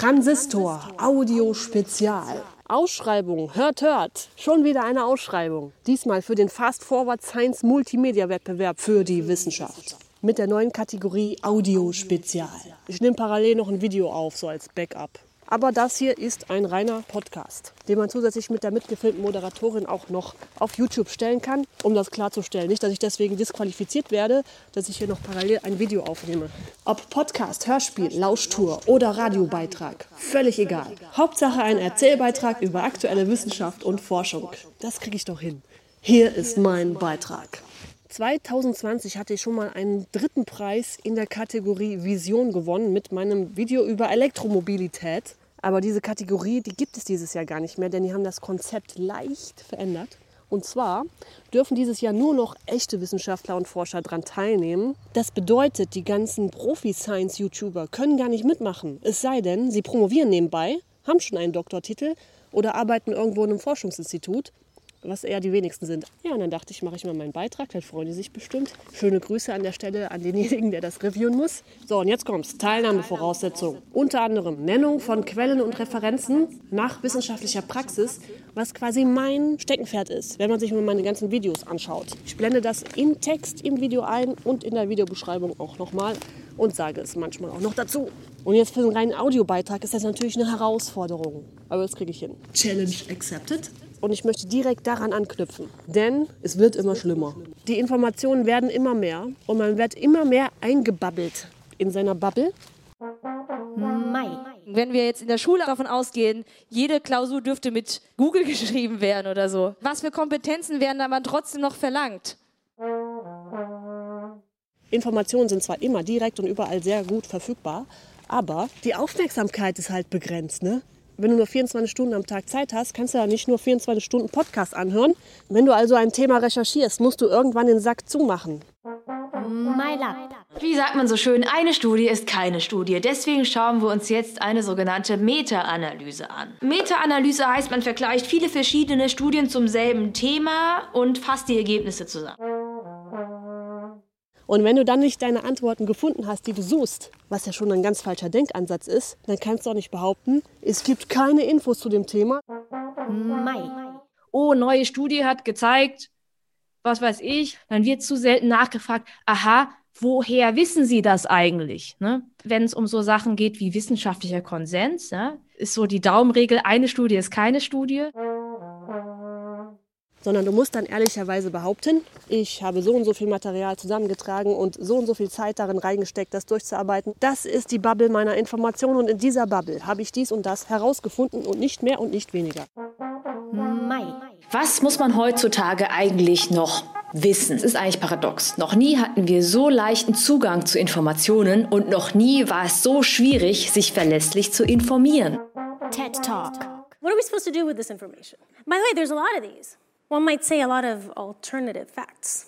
Transistor Audio Spezial. Ausschreibung, hört, hört. Schon wieder eine Ausschreibung. Diesmal für den Fast Forward Science Multimedia Wettbewerb für die Wissenschaft. Mit der neuen Kategorie Audio Spezial. Ich nehme parallel noch ein Video auf, so als Backup. Aber das hier ist ein reiner Podcast, den man zusätzlich mit der mitgefilmten Moderatorin auch noch auf YouTube stellen kann, um das klarzustellen. Nicht, dass ich deswegen disqualifiziert werde, dass ich hier noch parallel ein Video aufnehme. Ob Podcast, Hörspiel, Lauschtour oder Radiobeitrag, völlig egal. Hauptsache ein Erzählbeitrag über aktuelle Wissenschaft und Forschung. Das kriege ich doch hin. Hier ist mein Beitrag. 2020 hatte ich schon mal einen dritten Preis in der Kategorie Vision gewonnen mit meinem Video über Elektromobilität. Aber diese Kategorie, die gibt es dieses Jahr gar nicht mehr, denn die haben das Konzept leicht verändert. Und zwar dürfen dieses Jahr nur noch echte Wissenschaftler und Forscher daran teilnehmen. Das bedeutet, die ganzen Profi-Science-YouTuber können gar nicht mitmachen. Es sei denn, sie promovieren nebenbei, haben schon einen Doktortitel oder arbeiten irgendwo in einem Forschungsinstitut was eher die wenigsten sind. Ja, und dann dachte ich, mache ich mal meinen Beitrag, dann freuen die sich bestimmt. Schöne Grüße an der Stelle an denjenigen, der das reviewen muss. So, und jetzt kommt's. Teilnahmevoraussetzungen. Unter anderem Nennung von Quellen und Referenzen nach wissenschaftlicher Praxis, was quasi mein Steckenpferd ist, wenn man sich mal meine ganzen Videos anschaut. Ich blende das in Text im Video ein und in der Videobeschreibung auch nochmal und sage es manchmal auch noch dazu. Und jetzt für einen reinen Audiobeitrag ist das natürlich eine Herausforderung. Aber das kriege ich hin. Challenge accepted. Und ich möchte direkt daran anknüpfen, denn es wird immer schlimmer. Die Informationen werden immer mehr und man wird immer mehr eingebabbelt in seiner Bubble. Mai. Wenn wir jetzt in der Schule davon ausgehen, jede Klausur dürfte mit Google geschrieben werden oder so, was für Kompetenzen werden da man trotzdem noch verlangt? Informationen sind zwar immer direkt und überall sehr gut verfügbar, aber die Aufmerksamkeit ist halt begrenzt. Ne? Wenn du nur 24 Stunden am Tag Zeit hast, kannst du ja nicht nur 24 Stunden Podcast anhören. Wenn du also ein Thema recherchierst, musst du irgendwann den Sack zumachen. Mailand. Wie sagt man so schön, eine Studie ist keine Studie. Deswegen schauen wir uns jetzt eine sogenannte Meta-Analyse an. Meta-Analyse heißt, man vergleicht viele verschiedene Studien zum selben Thema und fasst die Ergebnisse zusammen. Und wenn du dann nicht deine Antworten gefunden hast, die du suchst, was ja schon ein ganz falscher Denkansatz ist, dann kannst du auch nicht behaupten, es gibt keine Infos zu dem Thema. Mai. Oh, neue Studie hat gezeigt, was weiß ich, dann wird zu selten nachgefragt, aha, woher wissen Sie das eigentlich? Ne? Wenn es um so Sachen geht wie wissenschaftlicher Konsens, ne? ist so die Daumenregel, eine Studie ist keine Studie sondern du musst dann ehrlicherweise behaupten, ich habe so und so viel Material zusammengetragen und so und so viel Zeit darin reingesteckt, das durchzuarbeiten. Das ist die Bubble meiner Informationen und in dieser Bubble habe ich dies und das herausgefunden und nicht mehr und nicht weniger. Mai. Was muss man heutzutage eigentlich noch wissen? Es ist eigentlich paradox. Noch nie hatten wir so leichten Zugang zu Informationen und noch nie war es so schwierig, sich verlässlich zu informieren. TED Talk. What are we supposed to do with this information? By the way, there's a lot of these. One might say a lot of alternative facts.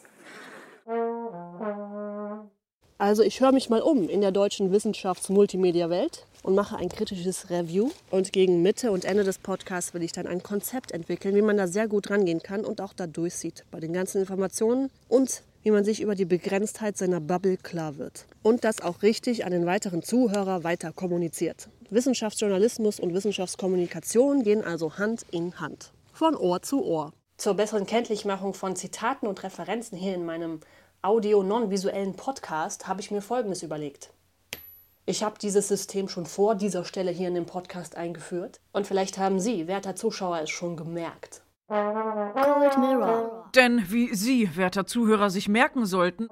Also ich höre mich mal um in der deutschen Wissenschafts-Multimedia-Welt und mache ein kritisches Review. Und gegen Mitte und Ende des Podcasts will ich dann ein Konzept entwickeln, wie man da sehr gut rangehen kann und auch da durchsieht bei den ganzen Informationen und wie man sich über die Begrenztheit seiner Bubble klar wird. Und das auch richtig an den weiteren Zuhörer weiter kommuniziert. Wissenschaftsjournalismus und Wissenschaftskommunikation gehen also Hand in Hand. Von Ohr zu Ohr. Zur besseren Kenntlichmachung von Zitaten und Referenzen hier in meinem audio-non-visuellen Podcast habe ich mir Folgendes überlegt. Ich habe dieses System schon vor dieser Stelle hier in dem Podcast eingeführt und vielleicht haben Sie, werter Zuschauer, es schon gemerkt. Cold Mirror. Denn wie Sie, werter Zuhörer, sich merken sollten,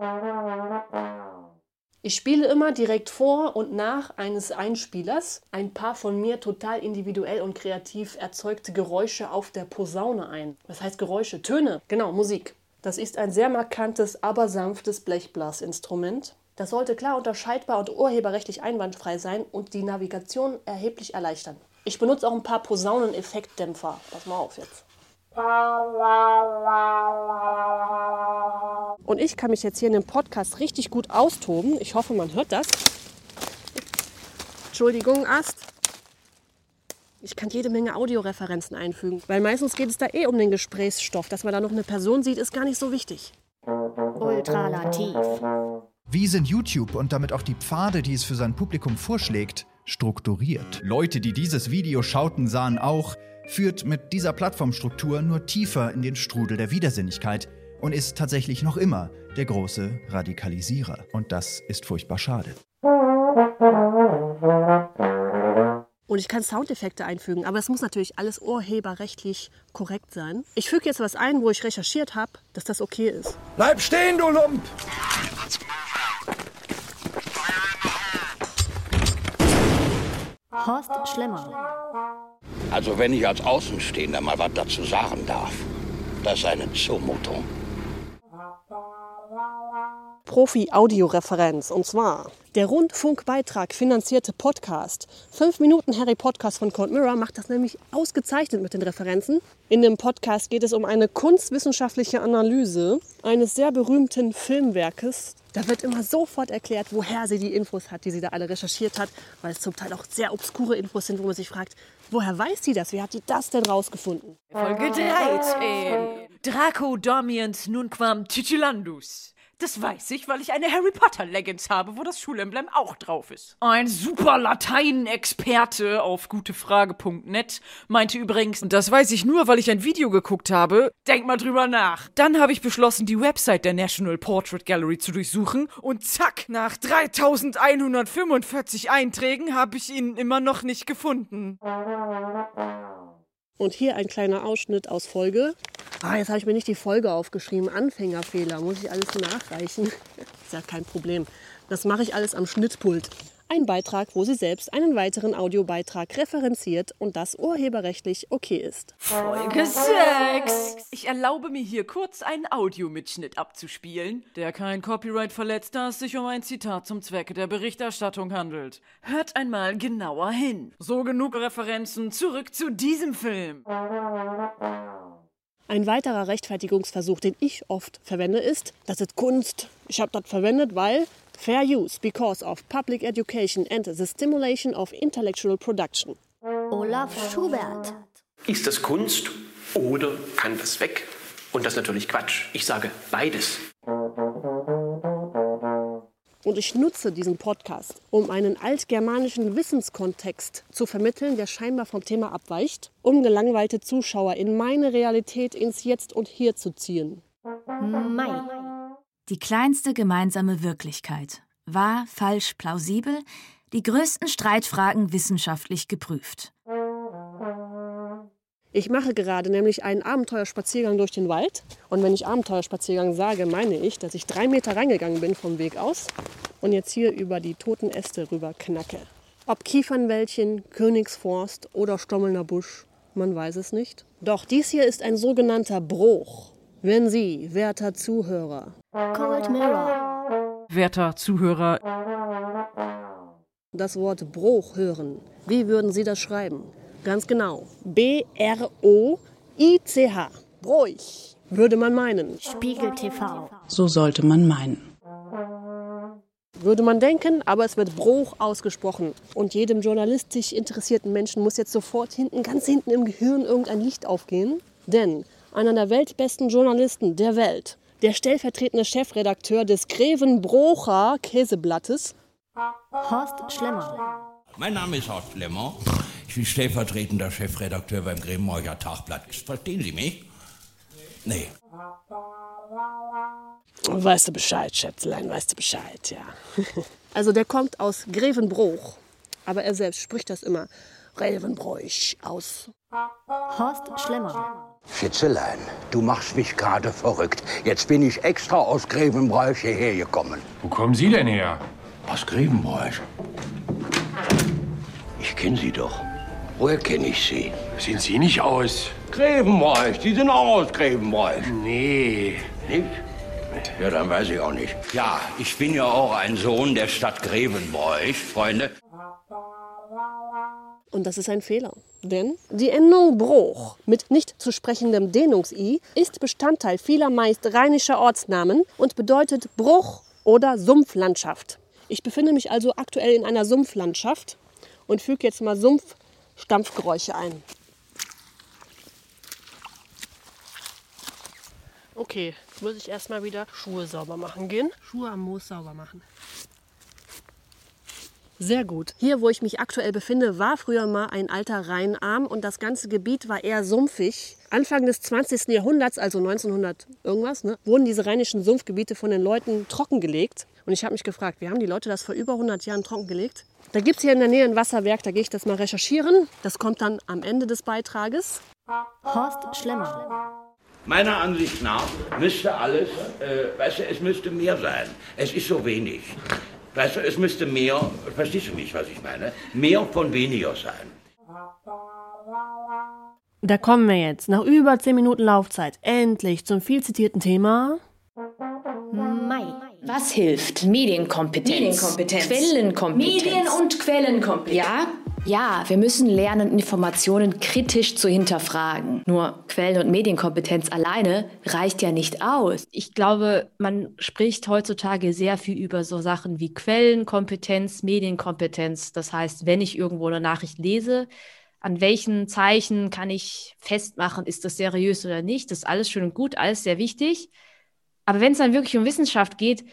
ich spiele immer direkt vor und nach eines Einspielers ein paar von mir total individuell und kreativ erzeugte Geräusche auf der Posaune ein. Was heißt Geräusche? Töne, genau, Musik. Das ist ein sehr markantes, aber sanftes Blechblasinstrument. Das sollte klar unterscheidbar und urheberrechtlich einwandfrei sein und die Navigation erheblich erleichtern. Ich benutze auch ein paar Posauneneffektdämpfer. Pass mal auf jetzt. Und ich kann mich jetzt hier in dem Podcast richtig gut austoben. Ich hoffe, man hört das. Entschuldigung, Ast. Ich kann jede Menge Audioreferenzen einfügen, weil meistens geht es da eh um den Gesprächsstoff. Dass man da noch eine Person sieht, ist gar nicht so wichtig. Ultralativ. Wie sind YouTube und damit auch die Pfade, die es für sein Publikum vorschlägt, strukturiert. Leute, die dieses Video schauten, sahen auch, führt mit dieser Plattformstruktur nur tiefer in den Strudel der Widersinnigkeit und ist tatsächlich noch immer der große Radikalisierer. Und das ist furchtbar schade. Und ich kann Soundeffekte einfügen, aber es muss natürlich alles urheberrechtlich korrekt sein. Ich füge jetzt was ein, wo ich recherchiert habe, dass das okay ist. Bleib stehen, du Lump! Horst Schlemmer. Also wenn ich als Außenstehender mal was dazu sagen darf, das ist eine Zumutung. Profi-Audioreferenz. Und zwar der Rundfunkbeitrag finanzierte Podcast. 5 Minuten Harry Podcast von Cold Mirror macht das nämlich ausgezeichnet mit den Referenzen. In dem Podcast geht es um eine kunstwissenschaftliche Analyse eines sehr berühmten Filmwerkes. Da wird immer sofort erklärt, woher sie die Infos hat, die sie da alle recherchiert hat, weil es zum Teil auch sehr obskure Infos sind, wo man sich fragt, woher weiß sie das? Wie hat die das denn rausgefunden? Folge 13. Draco Dormiens nunquam titulandus. Das weiß ich, weil ich eine Harry Potter Leggings habe, wo das Schulemblem auch drauf ist. Ein super Latein-Experte auf gutefrage.net meinte übrigens, und das weiß ich nur, weil ich ein Video geguckt habe, denk mal drüber nach. Dann habe ich beschlossen, die Website der National Portrait Gallery zu durchsuchen und zack, nach 3145 Einträgen habe ich ihn immer noch nicht gefunden. Und hier ein kleiner Ausschnitt aus Folge. Ah, jetzt habe ich mir nicht die Folge aufgeschrieben. Anfängerfehler, muss ich alles nachreichen. Ist ja kein Problem. Das mache ich alles am Schnittpult. Ein Beitrag, wo sie selbst einen weiteren Audiobeitrag referenziert und das urheberrechtlich okay ist. Folge 6. Ich erlaube mir hier kurz einen Audiomitschnitt abzuspielen, der kein Copyright verletzt, da es sich um ein Zitat zum Zwecke der Berichterstattung handelt. Hört einmal genauer hin. So genug Referenzen, zurück zu diesem Film. Ein weiterer Rechtfertigungsversuch, den ich oft verwende, ist, das ist Kunst. Ich habe das verwendet, weil Fair Use because of Public Education and the Stimulation of Intellectual Production. Olaf Schubert. Ist das Kunst oder kann das weg? Und das ist natürlich Quatsch. Ich sage beides. Und ich nutze diesen Podcast, um einen altgermanischen Wissenskontext zu vermitteln, der scheinbar vom Thema abweicht, um gelangweilte Zuschauer in meine Realität ins Jetzt und Hier zu ziehen. Mai. Die kleinste gemeinsame Wirklichkeit. Wahr, falsch, plausibel? Die größten Streitfragen wissenschaftlich geprüft. Ich mache gerade nämlich einen Abenteuerspaziergang durch den Wald. Und wenn ich Abenteuerspaziergang sage, meine ich, dass ich drei Meter reingegangen bin vom Weg aus und jetzt hier über die toten Äste rüber knacke. Ob Kiefernwäldchen, Königsforst oder Stommelner Busch, man weiß es nicht. Doch dies hier ist ein sogenannter Bruch. Wenn Sie, werter Zuhörer, Cold Mirror. Werter Zuhörer, das Wort Bruch hören, wie würden Sie das schreiben? Ganz genau. B-R-O-I-C-H. Bräuch, würde man meinen. Spiegel TV. So sollte man meinen. Würde man denken, aber es wird Bruch ausgesprochen. Und jedem journalistisch interessierten Menschen muss jetzt sofort hinten, ganz hinten im Gehirn irgendein Licht aufgehen. Denn einer der weltbesten Journalisten der Welt, der stellvertretende Chefredakteur des Grevenbrocher Käseblattes, Horst Schlemmer. Mein Name ist Horst Schlemmer. Ich bin stellvertretender Chefredakteur beim Grevenbrocher Tagblatt. Verstehen Sie mich? Nee. Weißt du Bescheid, Schätzlein, weißt du Bescheid, ja. Also der kommt aus Grevenbroich, aber er selbst spricht das immer Grevenbroich aus. Horst Schlemmer. Schätzelein, du machst mich gerade verrückt. Jetzt bin ich extra aus Grevenbroich hierher gekommen. Wo kommen Sie denn her? Aus Grevenbroich? Ich kenne Sie doch. Woher kenne ich Sie? Sind Sie nicht aus? Grevenbroich, die sind auch aus Grevenbroich. Nee. Nicht? Ja, dann weiß ich auch nicht. Ja, ich bin ja auch ein Sohn der Stadt Grevenbroich, Freunde. Und das ist ein Fehler. Denn die Endung Bruch mit nicht zu sprechendem Dehnungs-I ist Bestandteil vieler meist rheinischer Ortsnamen und bedeutet Bruch oder Sumpflandschaft. Ich befinde mich also aktuell in einer Sumpflandschaft und füge jetzt mal Sumpfstampfgeräusche ein. Okay, jetzt muss ich erstmal wieder Schuhe sauber machen gehen. Schuhe am Moos sauber machen. Sehr gut. Hier, wo ich mich aktuell befinde, war früher mal ein alter Rheinarm und das ganze Gebiet war eher sumpfig. Anfang des 20. Jahrhunderts, also 1900 irgendwas, ne, wurden diese rheinischen Sumpfgebiete von den Leuten trockengelegt. Und ich habe mich gefragt, wie haben die Leute das vor über 100 Jahren trockengelegt? Da gibt es hier in der Nähe ein Wasserwerk, da gehe ich das mal recherchieren. Das kommt dann am Ende des Beitrages. Horst Schlemmer. Meiner Ansicht nach müsste alles, äh, weißt du, es müsste mehr sein. Es ist so wenig. Weißt du, es müsste mehr, verstehst du nicht, was ich meine? Mehr von weniger sein. Da kommen wir jetzt, nach über 10 Minuten Laufzeit, endlich zum viel zitierten Thema. Mai. Was hilft? Medienkompetenz. Medienkompetenz. Quellenkompetenz. Medien- und Quellenkompetenz. Ja, ja, wir müssen lernen, Informationen kritisch zu hinterfragen. Nur Quellen- und Medienkompetenz alleine reicht ja nicht aus. Ich glaube, man spricht heutzutage sehr viel über so Sachen wie Quellenkompetenz, Medienkompetenz. Das heißt, wenn ich irgendwo eine Nachricht lese, an welchen Zeichen kann ich festmachen, ist das seriös oder nicht? Das ist alles schön und gut, alles sehr wichtig. Aber wenn es dann wirklich um Wissenschaft geht,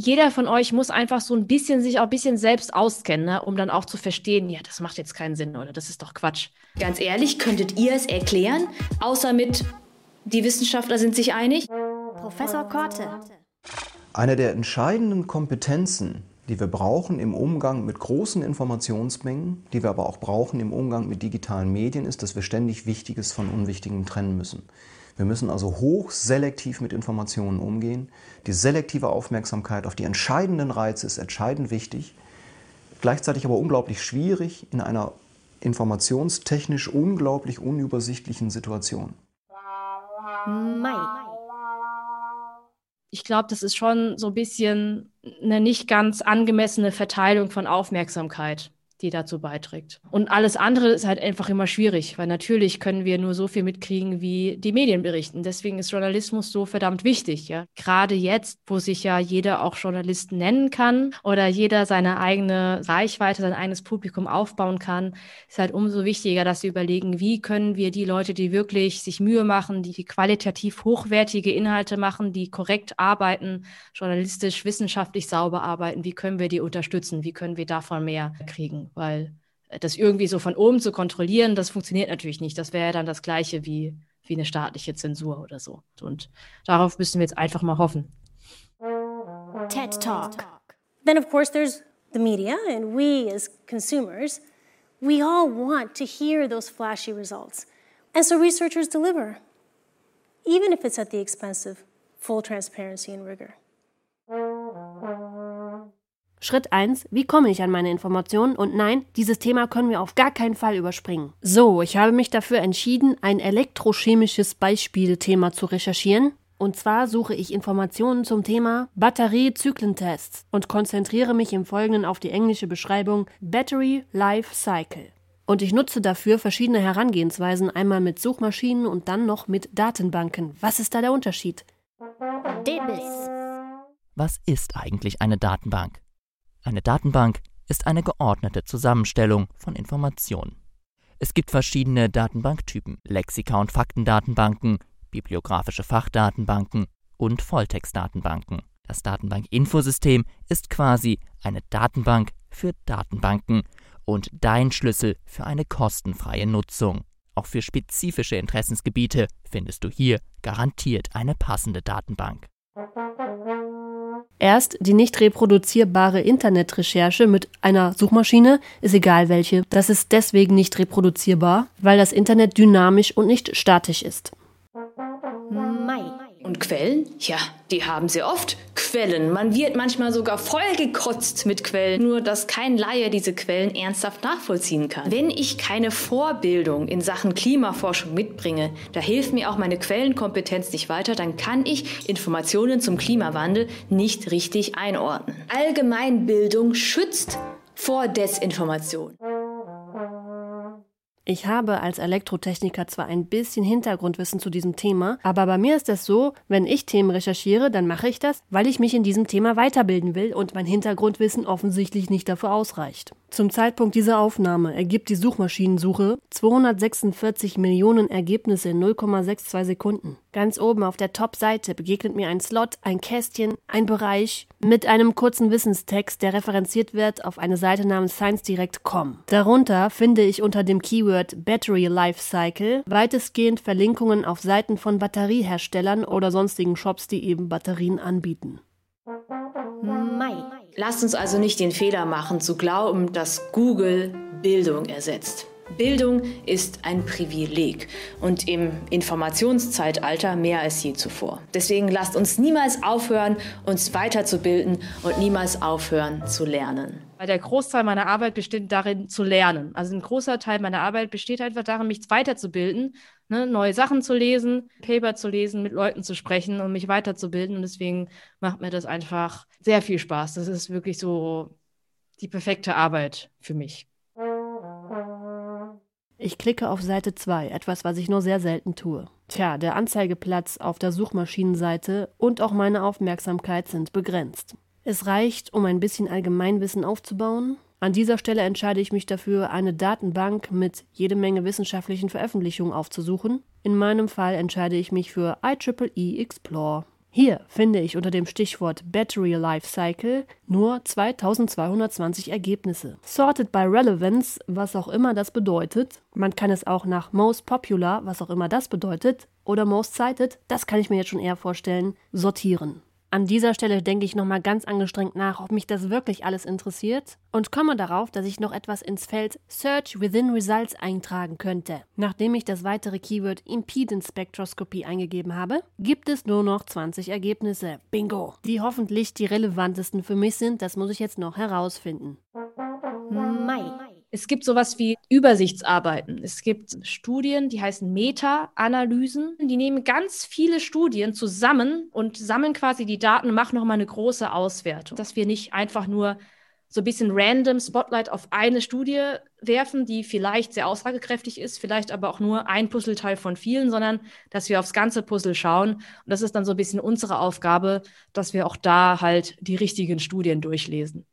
jeder von euch muss einfach so ein bisschen sich auch ein bisschen selbst auskennen, ne, um dann auch zu verstehen, ja, das macht jetzt keinen Sinn oder das ist doch Quatsch. Ganz ehrlich, könntet ihr es erklären? Außer mit, die Wissenschaftler sind sich einig? Professor Korte. Eine der entscheidenden Kompetenzen, die wir brauchen im Umgang mit großen Informationsmengen, die wir aber auch brauchen im Umgang mit digitalen Medien, ist, dass wir ständig Wichtiges von Unwichtigem trennen müssen. Wir müssen also hochselektiv mit Informationen umgehen. Die selektive Aufmerksamkeit auf die entscheidenden Reize ist entscheidend wichtig, gleichzeitig aber unglaublich schwierig in einer informationstechnisch unglaublich unübersichtlichen Situation. Mai. Ich glaube, das ist schon so ein bisschen eine nicht ganz angemessene Verteilung von Aufmerksamkeit, die dazu beiträgt. Und alles andere ist halt einfach immer schwierig, weil natürlich können wir nur so viel mitkriegen, wie die Medien berichten. Deswegen ist Journalismus so verdammt wichtig, ja. Gerade jetzt, wo sich ja jeder auch Journalist nennen kann oder jeder seine eigene Reichweite, sein eigenes Publikum aufbauen kann, ist halt umso wichtiger, dass wir überlegen, wie können wir die Leute, die wirklich sich Mühe machen, die qualitativ hochwertige Inhalte machen, die korrekt arbeiten, journalistisch, wissenschaftlich sauber arbeiten, wie können wir die unterstützen? Wie können wir davon mehr kriegen? Weil das irgendwie so von oben zu kontrollieren, das funktioniert natürlich nicht. Das wäre ja dann das Gleiche wie, wie eine staatliche Zensur oder so. Und darauf müssen wir jetzt einfach mal hoffen. TED Talk. Then, of course, there's the media, and we as consumers, we all want to hear those flashy results. And so researchers deliver, even if it's at the expense of full transparency and rigor. Schritt 1. Wie komme ich an meine Informationen? Und nein, dieses Thema können wir auf gar keinen Fall überspringen. So, ich habe mich dafür entschieden, ein elektrochemisches Beispielthema zu recherchieren. Und zwar suche ich Informationen zum Thema Batterie-Zyklentests und konzentriere mich im Folgenden auf die englische Beschreibung Battery Life Cycle. Und ich nutze dafür verschiedene Herangehensweisen, einmal mit Suchmaschinen und dann noch mit Datenbanken. Was ist da der Unterschied? Debis. Was ist eigentlich eine Datenbank? Eine Datenbank ist eine geordnete Zusammenstellung von Informationen. Es gibt verschiedene Datenbanktypen, Lexika- und Faktendatenbanken, bibliografische Fachdatenbanken und Volltextdatenbanken. Das Datenbank-Infosystem ist quasi eine Datenbank für Datenbanken und dein Schlüssel für eine kostenfreie Nutzung. Auch für spezifische Interessensgebiete findest du hier garantiert eine passende Datenbank. Erst die nicht reproduzierbare Internetrecherche mit einer Suchmaschine, ist egal welche. Das ist deswegen nicht reproduzierbar, weil das Internet dynamisch und nicht statisch ist. Mai. Und Quellen? Ja, die haben sie oft. Quellen. Man wird manchmal sogar vollgekotzt mit Quellen, nur dass kein Laie diese Quellen ernsthaft nachvollziehen kann. Wenn ich keine Vorbildung in Sachen Klimaforschung mitbringe, da hilft mir auch meine Quellenkompetenz nicht weiter, dann kann ich Informationen zum Klimawandel nicht richtig einordnen. Allgemeinbildung schützt vor Desinformation. Ich habe als Elektrotechniker zwar ein bisschen Hintergrundwissen zu diesem Thema, aber bei mir ist es so, wenn ich Themen recherchiere, dann mache ich das, weil ich mich in diesem Thema weiterbilden will und mein Hintergrundwissen offensichtlich nicht dafür ausreicht. Zum Zeitpunkt dieser Aufnahme ergibt die Suchmaschinensuche 246 Millionen Ergebnisse in 0,62 Sekunden. Ganz oben auf der Top-Seite begegnet mir ein Slot, ein Kästchen, ein Bereich mit einem kurzen Wissenstext, der referenziert wird auf eine Seite namens ScienceDirect.com. Darunter finde ich unter dem Keyword Battery Life Cycle weitestgehend Verlinkungen auf Seiten von Batterieherstellern oder sonstigen Shops, die eben Batterien anbieten. Mai. Lasst uns also nicht den Fehler machen, zu glauben, dass Google Bildung ersetzt. Bildung ist ein Privileg und im Informationszeitalter mehr als je zuvor. Deswegen lasst uns niemals aufhören, uns weiterzubilden und niemals aufhören zu lernen. Weil der Großteil meiner Arbeit besteht darin zu lernen. Also ein großer Teil meiner Arbeit besteht einfach darin, mich weiterzubilden, ne, neue Sachen zu lesen, Paper zu lesen, mit Leuten zu sprechen und mich weiterzubilden. Und deswegen macht mir das einfach sehr viel Spaß. Das ist wirklich so die perfekte Arbeit für mich. Ich klicke auf Seite 2, etwas, was ich nur sehr selten tue. Tja, der Anzeigeplatz auf der Suchmaschinenseite und auch meine Aufmerksamkeit sind begrenzt. Es reicht, um ein bisschen Allgemeinwissen aufzubauen. An dieser Stelle entscheide ich mich dafür, eine Datenbank mit jede Menge wissenschaftlichen Veröffentlichungen aufzusuchen. In meinem Fall entscheide ich mich für IEEE Explore. Hier finde ich unter dem Stichwort Battery Life Cycle nur 2220 Ergebnisse. Sorted by Relevance, was auch immer das bedeutet. Man kann es auch nach Most Popular, was auch immer das bedeutet, oder Most Cited, das kann ich mir jetzt schon eher vorstellen, sortieren. An dieser Stelle denke ich nochmal ganz angestrengt nach, ob mich das wirklich alles interessiert und komme darauf, dass ich noch etwas ins Feld Search Within Results eintragen könnte. Nachdem ich das weitere Keyword Impedance Spectroscopy eingegeben habe, gibt es nur noch 20 Ergebnisse. Bingo! Die hoffentlich die relevantesten für mich sind, das muss ich jetzt noch herausfinden. Mai. Es gibt sowas wie Übersichtsarbeiten. Es gibt Studien, die heißen Meta-Analysen. Die nehmen ganz viele Studien zusammen und sammeln quasi die Daten und machen nochmal eine große Auswertung. Dass wir nicht einfach nur so ein bisschen random Spotlight auf eine Studie werfen, die vielleicht sehr aussagekräftig ist, vielleicht aber auch nur ein Puzzleteil von vielen, sondern dass wir aufs ganze Puzzle schauen. Und das ist dann so ein bisschen unsere Aufgabe, dass wir auch da halt die richtigen Studien durchlesen.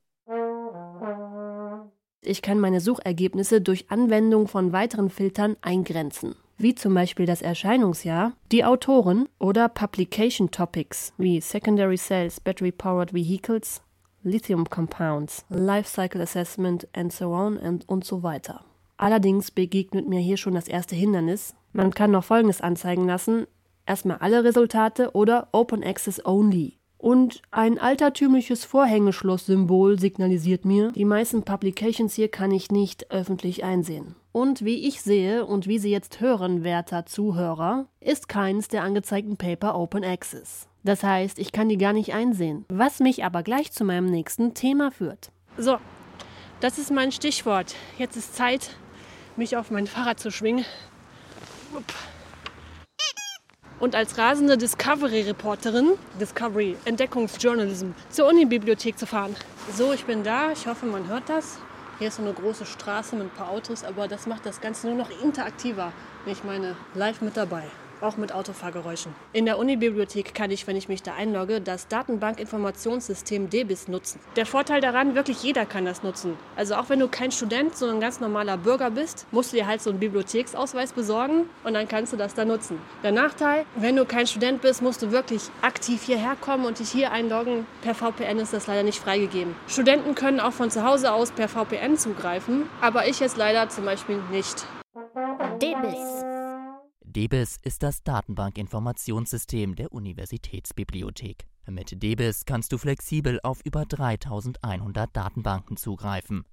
Ich kann meine Suchergebnisse durch Anwendung von weiteren Filtern eingrenzen, wie zum Beispiel das Erscheinungsjahr, die Autoren oder Publication Topics wie Secondary Cells, Battery Powered Vehicles, Lithium Compounds, Life Cycle Assessment and so on and, und so weiter. Allerdings begegnet mir hier schon das erste Hindernis. Man kann noch Folgendes anzeigen lassen. Erstmal alle Resultate oder Open Access Only. Und ein altertümliches Vorhängeschloss-Symbol signalisiert mir, die meisten Publications hier kann ich nicht öffentlich einsehen. Und wie ich sehe und wie Sie jetzt hören, werter Zuhörer, ist keines der angezeigten Paper Open Access. Das heißt, ich kann die gar nicht einsehen, was mich aber gleich zu meinem nächsten Thema führt. So, das ist mein Stichwort. Jetzt ist Zeit, mich auf mein Fahrrad zu schwingen. Upp und als rasende Discovery-Reporterin, Discovery Entdeckungsjournalism, zur Unibibliothek zu fahren. So, ich bin da. Ich hoffe, man hört das. Hier ist so eine große Straße mit ein paar Autos, aber das macht das Ganze nur noch interaktiver. Ich meine, live mit dabei auch mit Autofahrgeräuschen. In der Unibibliothek kann ich, wenn ich mich da einlogge, das Datenbankinformationssystem DBIS nutzen. Der Vorteil daran, wirklich jeder kann das nutzen. Also auch wenn du kein Student, sondern ein ganz normaler Bürger bist, musst du dir halt so einen Bibliotheksausweis besorgen und dann kannst du das da nutzen. Der Nachteil, wenn du kein Student bist, musst du wirklich aktiv hierher kommen und dich hier einloggen. Per VPN ist das leider nicht freigegeben. Studenten können auch von zu Hause aus per VPN zugreifen, aber ich jetzt leider zum Beispiel nicht. DBIS DBIS ist das Datenbankinformationssystem der Universitätsbibliothek. Mit DBIS kannst du flexibel auf über 3100 Datenbanken zugreifen.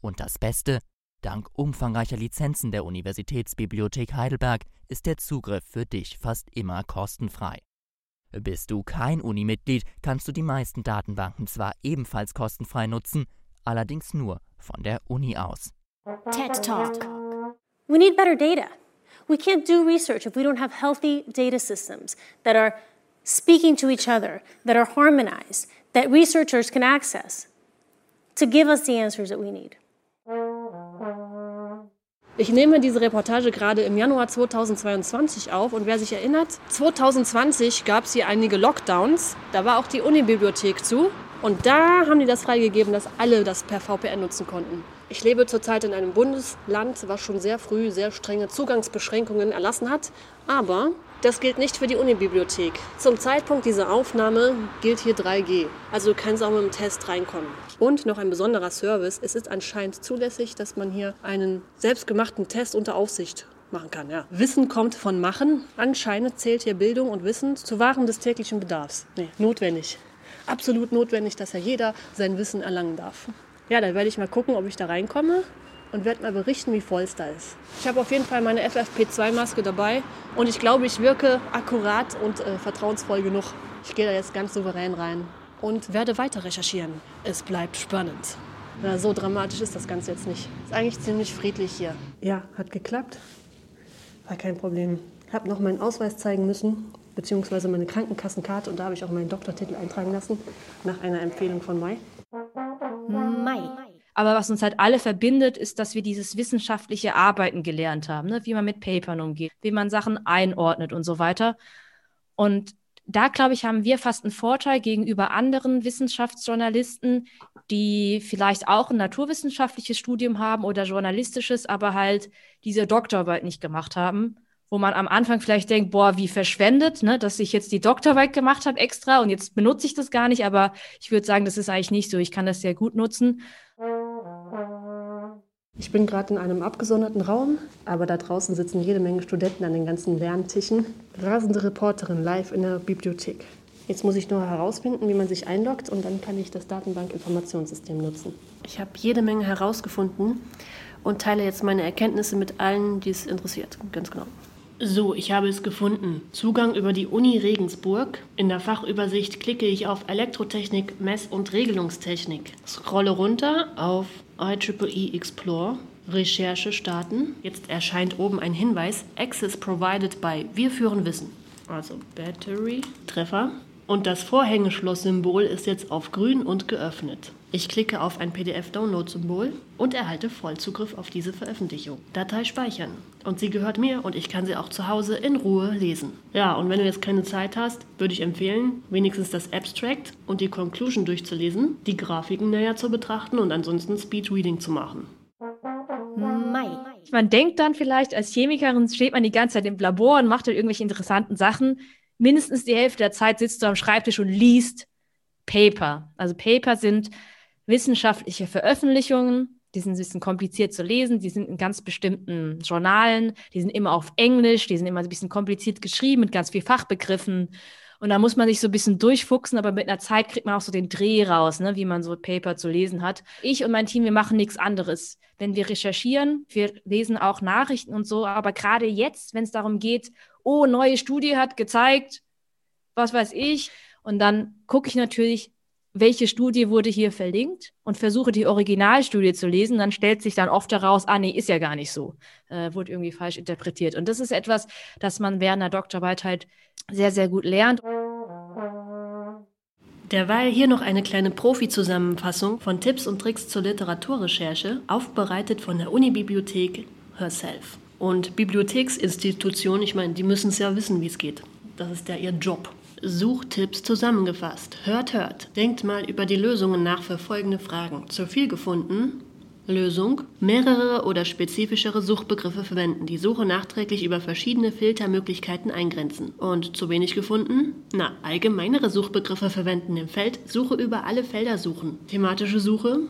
Und das Beste, dank umfangreicher Lizenzen der Universitätsbibliothek Heidelberg ist der Zugriff für dich fast immer kostenfrei. Bist du kein Unimitglied, kannst du die meisten Datenbanken zwar ebenfalls kostenfrei nutzen, allerdings nur von der Uni aus. TED Talk. We need better data. We can't do research if we don't have healthy data systems that are speaking to each other, that are harmonized, that researchers can access to give us the answers that we need. Ich nehme diese Reportage gerade im Januar 2022 auf und wer sich erinnert, 2020 gab es hier einige Lockdowns. Da war auch die Unibibliothek zu und da haben die das freigegeben, dass alle das per VPN nutzen konnten. Ich lebe zurzeit in einem Bundesland, was schon sehr früh sehr strenge Zugangsbeschränkungen erlassen hat. Aber das gilt nicht für die Unibibliothek. Zum Zeitpunkt dieser Aufnahme gilt hier 3G. Also du kannst auch mit dem Test reinkommen. Und noch ein besonderer Service. Es ist anscheinend zulässig, dass man hier einen selbstgemachten Test unter Aufsicht machen kann. Ja. Wissen kommt von Machen. Anscheinend zählt hier Bildung und Wissen zu Waren des täglichen Bedarfs. Nee, notwendig. Absolut notwendig, dass ja jeder sein Wissen erlangen darf. Ja, dann werde ich mal gucken, ob ich da reinkomme und werde mal berichten, wie voll es da ist. Ich habe auf jeden Fall meine FFP2-Maske dabei und ich glaube, ich wirke akkurat und äh, vertrauensvoll genug. Ich gehe da jetzt ganz souverän rein und werde weiter recherchieren. Es bleibt spannend. Na, so dramatisch ist das Ganze jetzt nicht. Ist eigentlich ziemlich friedlich hier. Ja, hat geklappt. War kein Problem. Ich habe noch meinen Ausweis zeigen müssen, beziehungsweise meine Krankenkassenkarte und da habe ich auch meinen Doktortitel eintragen lassen, nach einer Empfehlung von Mai. Mai. Aber was uns halt alle verbindet, ist, dass wir dieses wissenschaftliche Arbeiten gelernt haben, ne? wie man mit Papern umgeht, wie man Sachen einordnet und so weiter. Und da, glaube ich, haben wir fast einen Vorteil gegenüber anderen Wissenschaftsjournalisten, die vielleicht auch ein naturwissenschaftliches Studium haben oder journalistisches, aber halt diese Doktorarbeit nicht gemacht haben wo man am Anfang vielleicht denkt, boah, wie verschwendet, ne, dass ich jetzt die Doktorarbeit gemacht habe extra und jetzt benutze ich das gar nicht, aber ich würde sagen, das ist eigentlich nicht so. Ich kann das sehr gut nutzen. Ich bin gerade in einem abgesonderten Raum, aber da draußen sitzen jede Menge Studenten an den ganzen Lerntischen. Rasende Reporterin live in der Bibliothek. Jetzt muss ich nur herausfinden, wie man sich einloggt und dann kann ich das Datenbank-Informationssystem nutzen. Ich habe jede Menge herausgefunden und teile jetzt meine Erkenntnisse mit allen, die es interessiert. Ganz genau. So, ich habe es gefunden. Zugang über die Uni Regensburg. In der Fachübersicht klicke ich auf Elektrotechnik, Mess- und Regelungstechnik. Scrolle runter auf IEEE Explore. Recherche starten. Jetzt erscheint oben ein Hinweis. Access provided by Wir führen Wissen. Also Battery, Treffer. Und das Vorhängeschloss-Symbol ist jetzt auf grün und geöffnet. Ich klicke auf ein PDF-Download-Symbol und erhalte Vollzugriff auf diese Veröffentlichung. Datei speichern. Und sie gehört mir und ich kann sie auch zu Hause in Ruhe lesen. Ja, und wenn du jetzt keine Zeit hast, würde ich empfehlen, wenigstens das Abstract und die Conclusion durchzulesen, die Grafiken näher zu betrachten und ansonsten Speedreading zu machen. Mai. Man denkt dann vielleicht, als Chemikerin steht man die ganze Zeit im Labor und macht dann irgendwelche interessanten Sachen mindestens die Hälfte der Zeit sitzt du am Schreibtisch und liest Paper. Also Paper sind wissenschaftliche Veröffentlichungen, die sind ein bisschen kompliziert zu lesen, die sind in ganz bestimmten Journalen, die sind immer auf Englisch, die sind immer ein bisschen kompliziert geschrieben mit ganz viel Fachbegriffen. Und da muss man sich so ein bisschen durchfuchsen, aber mit einer Zeit kriegt man auch so den Dreh raus, ne, wie man so Paper zu lesen hat. Ich und mein Team, wir machen nichts anderes. Wenn wir recherchieren, wir lesen auch Nachrichten und so, aber gerade jetzt, wenn es darum geht, oh, neue Studie hat gezeigt, was weiß ich. Und dann gucke ich natürlich, welche Studie wurde hier verlinkt und versuche die Originalstudie zu lesen. Dann stellt sich dann oft heraus, ah nee, ist ja gar nicht so, äh, wurde irgendwie falsch interpretiert. Und das ist etwas, das man während der Doktorarbeit halt sehr, sehr gut lernt. Derweil hier noch eine kleine Profi-Zusammenfassung von Tipps und Tricks zur Literaturrecherche, aufbereitet von der Unibibliothek Herself. Und Bibliotheksinstitutionen, ich meine, die müssen es ja wissen, wie es geht. Das ist ja ihr Job. Suchtipps zusammengefasst. Hört, hört. Denkt mal über die Lösungen nach für folgende Fragen. Zu viel gefunden? Lösung. Mehrere oder spezifischere Suchbegriffe verwenden, die Suche nachträglich über verschiedene Filtermöglichkeiten eingrenzen. Und zu wenig gefunden? Na, allgemeinere Suchbegriffe verwenden im Feld Suche über alle Felder suchen. Thematische Suche?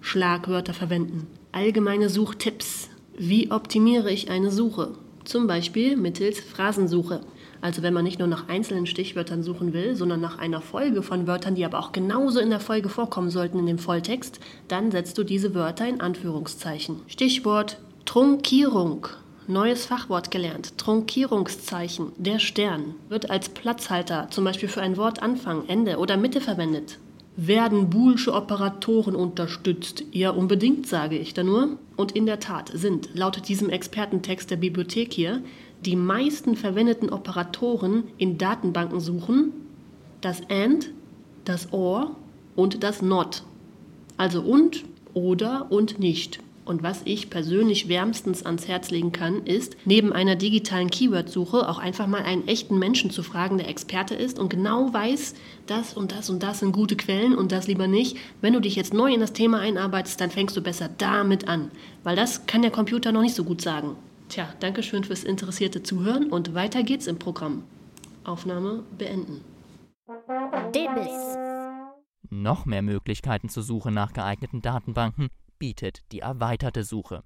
Schlagwörter verwenden. Allgemeine Suchtipps. Wie optimiere ich eine Suche? Zum Beispiel mittels Phrasensuche. Also wenn man nicht nur nach einzelnen Stichwörtern suchen will, sondern nach einer Folge von Wörtern, die aber auch genauso in der Folge vorkommen sollten in dem Volltext, dann setzt du diese Wörter in Anführungszeichen. Stichwort Trunkierung. Neues Fachwort gelernt. Trunkierungszeichen. Der Stern wird als Platzhalter, zum Beispiel für ein Wort Anfang, Ende oder Mitte verwendet. Werden boolsche Operatoren unterstützt? Ja, unbedingt, sage ich da nur. Und in der Tat sind, laut diesem Expertentext der Bibliothek hier, die meisten verwendeten Operatoren in Datenbanken suchen das AND, das OR und das NOT. Also und, oder und nicht. Und was ich persönlich wärmstens ans Herz legen kann, ist, neben einer digitalen Keyword-Suche auch einfach mal einen echten Menschen zu fragen, der Experte ist und genau weiß, das und das und das sind gute Quellen und das lieber nicht. Wenn du dich jetzt neu in das Thema einarbeitest, dann fängst du besser damit an, weil das kann der Computer noch nicht so gut sagen. Tja, danke schön fürs interessierte Zuhören und weiter geht's im Programm. Aufnahme beenden. Debis. Noch mehr Möglichkeiten zur Suche nach geeigneten Datenbanken bietet die erweiterte Suche.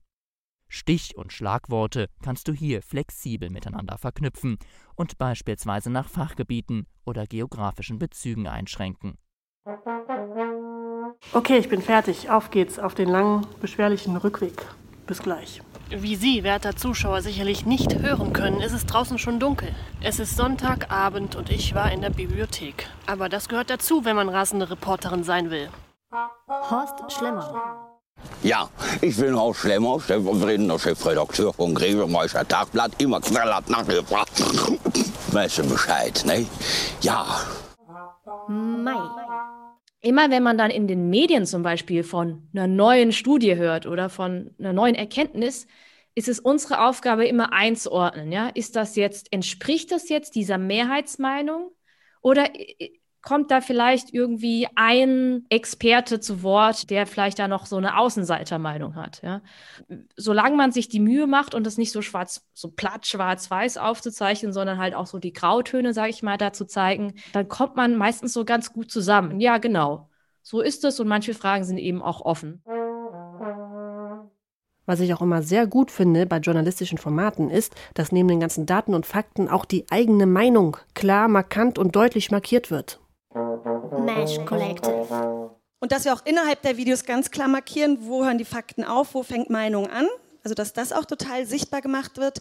Stich- und Schlagworte kannst du hier flexibel miteinander verknüpfen und beispielsweise nach Fachgebieten oder geografischen Bezügen einschränken. Okay, ich bin fertig. Auf geht's auf den langen, beschwerlichen Rückweg. Bis gleich. Wie Sie, werter Zuschauer, sicherlich nicht hören können, ist es draußen schon dunkel. Es ist Sonntagabend und ich war in der Bibliothek. Aber das gehört dazu, wenn man rasende Reporterin sein will. Horst Schlemmer. Ja, ich bin Horst Schlemmer, stellvertretender Chefredakteur vom Gräbemeister Tagblatt, immer knallhart nachgefragt. Weißt du Bescheid, ne? Ja. Mai. Immer wenn man dann in den Medien zum Beispiel von einer neuen Studie hört oder von einer neuen Erkenntnis, ist es unsere Aufgabe, immer einzuordnen. Ja? Ist das jetzt, entspricht das jetzt dieser Mehrheitsmeinung oder kommt da vielleicht irgendwie ein Experte zu Wort, der vielleicht da noch so eine Außenseitermeinung hat. Ja? Solange man sich die Mühe macht und das nicht so schwarz, so platt schwarz-weiß aufzuzeichnen, sondern halt auch so die Grautöne, sage ich mal, da zu zeigen, dann kommt man meistens so ganz gut zusammen. Ja, genau. So ist es und manche Fragen sind eben auch offen. Was ich auch immer sehr gut finde bei journalistischen Formaten ist, dass neben den ganzen Daten und Fakten auch die eigene Meinung klar, markant und deutlich markiert wird. Mesh Collective. Und dass wir auch innerhalb der Videos ganz klar markieren, wo hören die Fakten auf, wo fängt Meinung an. Also dass das auch total sichtbar gemacht wird.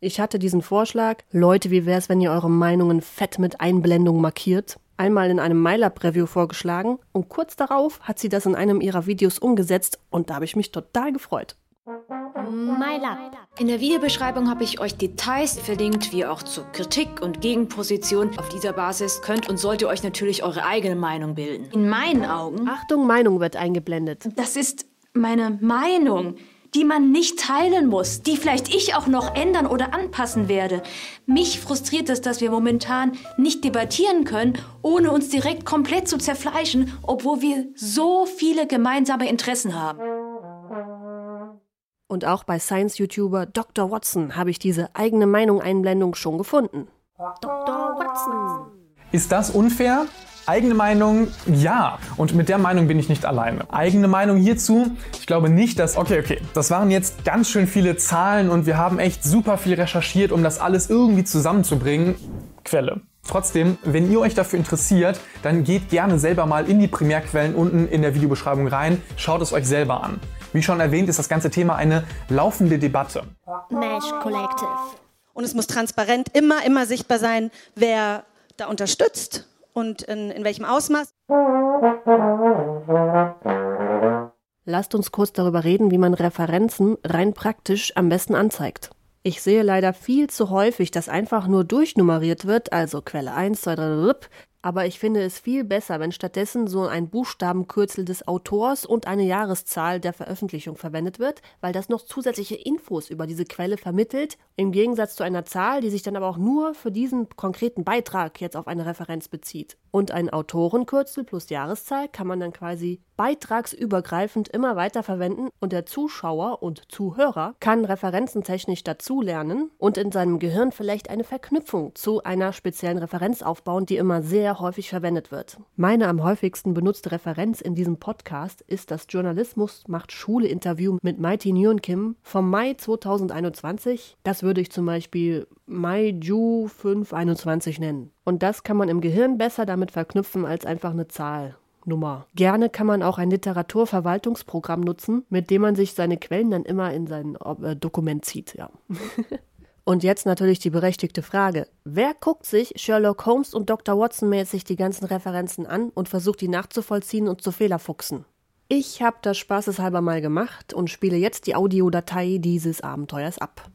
Ich hatte diesen Vorschlag, Leute, wie wäre es, wenn ihr eure Meinungen fett mit Einblendung markiert? Einmal in einem MyLab-Review vorgeschlagen und kurz darauf hat sie das in einem ihrer Videos umgesetzt und da habe ich mich total gefreut. MyLab. In der Videobeschreibung habe ich euch Details verlinkt, wie auch zur Kritik und Gegenposition. Auf dieser Basis könnt und sollt ihr euch natürlich eure eigene Meinung bilden. In meinen Augen. Achtung, Meinung wird eingeblendet. Das ist meine Meinung, die man nicht teilen muss, die vielleicht ich auch noch ändern oder anpassen werde. Mich frustriert es, dass wir momentan nicht debattieren können, ohne uns direkt komplett zu zerfleischen, obwohl wir so viele gemeinsame Interessen haben. Und auch bei Science-YouTuber Dr. Watson habe ich diese eigene Meinung-Einblendung schon gefunden. Dr. Watson. Ist das unfair? Eigene Meinung, ja. Und mit der Meinung bin ich nicht alleine. Eigene Meinung hierzu, ich glaube nicht, dass, okay, okay, das waren jetzt ganz schön viele Zahlen und wir haben echt super viel recherchiert, um das alles irgendwie zusammenzubringen. Quelle. Trotzdem, wenn ihr euch dafür interessiert, dann geht gerne selber mal in die Primärquellen unten in der Videobeschreibung rein, schaut es euch selber an. Wie schon erwähnt, ist das ganze Thema eine laufende Debatte. Mesh Collective. Und es muss transparent immer, immer sichtbar sein, wer da unterstützt und in, in welchem Ausmaß. Lasst uns kurz darüber reden, wie man Referenzen rein praktisch am besten anzeigt. Ich sehe leider viel zu häufig, dass einfach nur durchnummeriert wird, also Quelle 1, 2, 3, aber ich finde es viel besser, wenn stattdessen so ein Buchstabenkürzel des Autors und eine Jahreszahl der Veröffentlichung verwendet wird, weil das noch zusätzliche Infos über diese Quelle vermittelt, im Gegensatz zu einer Zahl, die sich dann aber auch nur für diesen konkreten Beitrag jetzt auf eine Referenz bezieht. Und ein Autorenkürzel plus Jahreszahl kann man dann quasi beitragsübergreifend immer weiter verwenden und der Zuschauer und Zuhörer kann referenzentechnisch dazulernen und in seinem Gehirn vielleicht eine Verknüpfung zu einer speziellen Referenz aufbauen, die immer sehr häufig verwendet wird. Meine am häufigsten benutzte Referenz in diesem Podcast ist das Journalismus macht Schule Interview mit Mighty Nguyen Kim vom Mai 2021. Das würde ich zum Beispiel Mai Ju 521 nennen. Und das kann man im Gehirn besser damit verknüpfen als einfach eine Zahl. Nummer. Gerne kann man auch ein Literaturverwaltungsprogramm nutzen, mit dem man sich seine Quellen dann immer in sein äh, Dokument zieht. Ja. und jetzt natürlich die berechtigte Frage. Wer guckt sich Sherlock Holmes und Dr. Watson mäßig die ganzen Referenzen an und versucht die nachzuvollziehen und zu Fehlerfuchsen? Ich habe das spaßeshalber mal gemacht und spiele jetzt die Audiodatei dieses Abenteuers ab.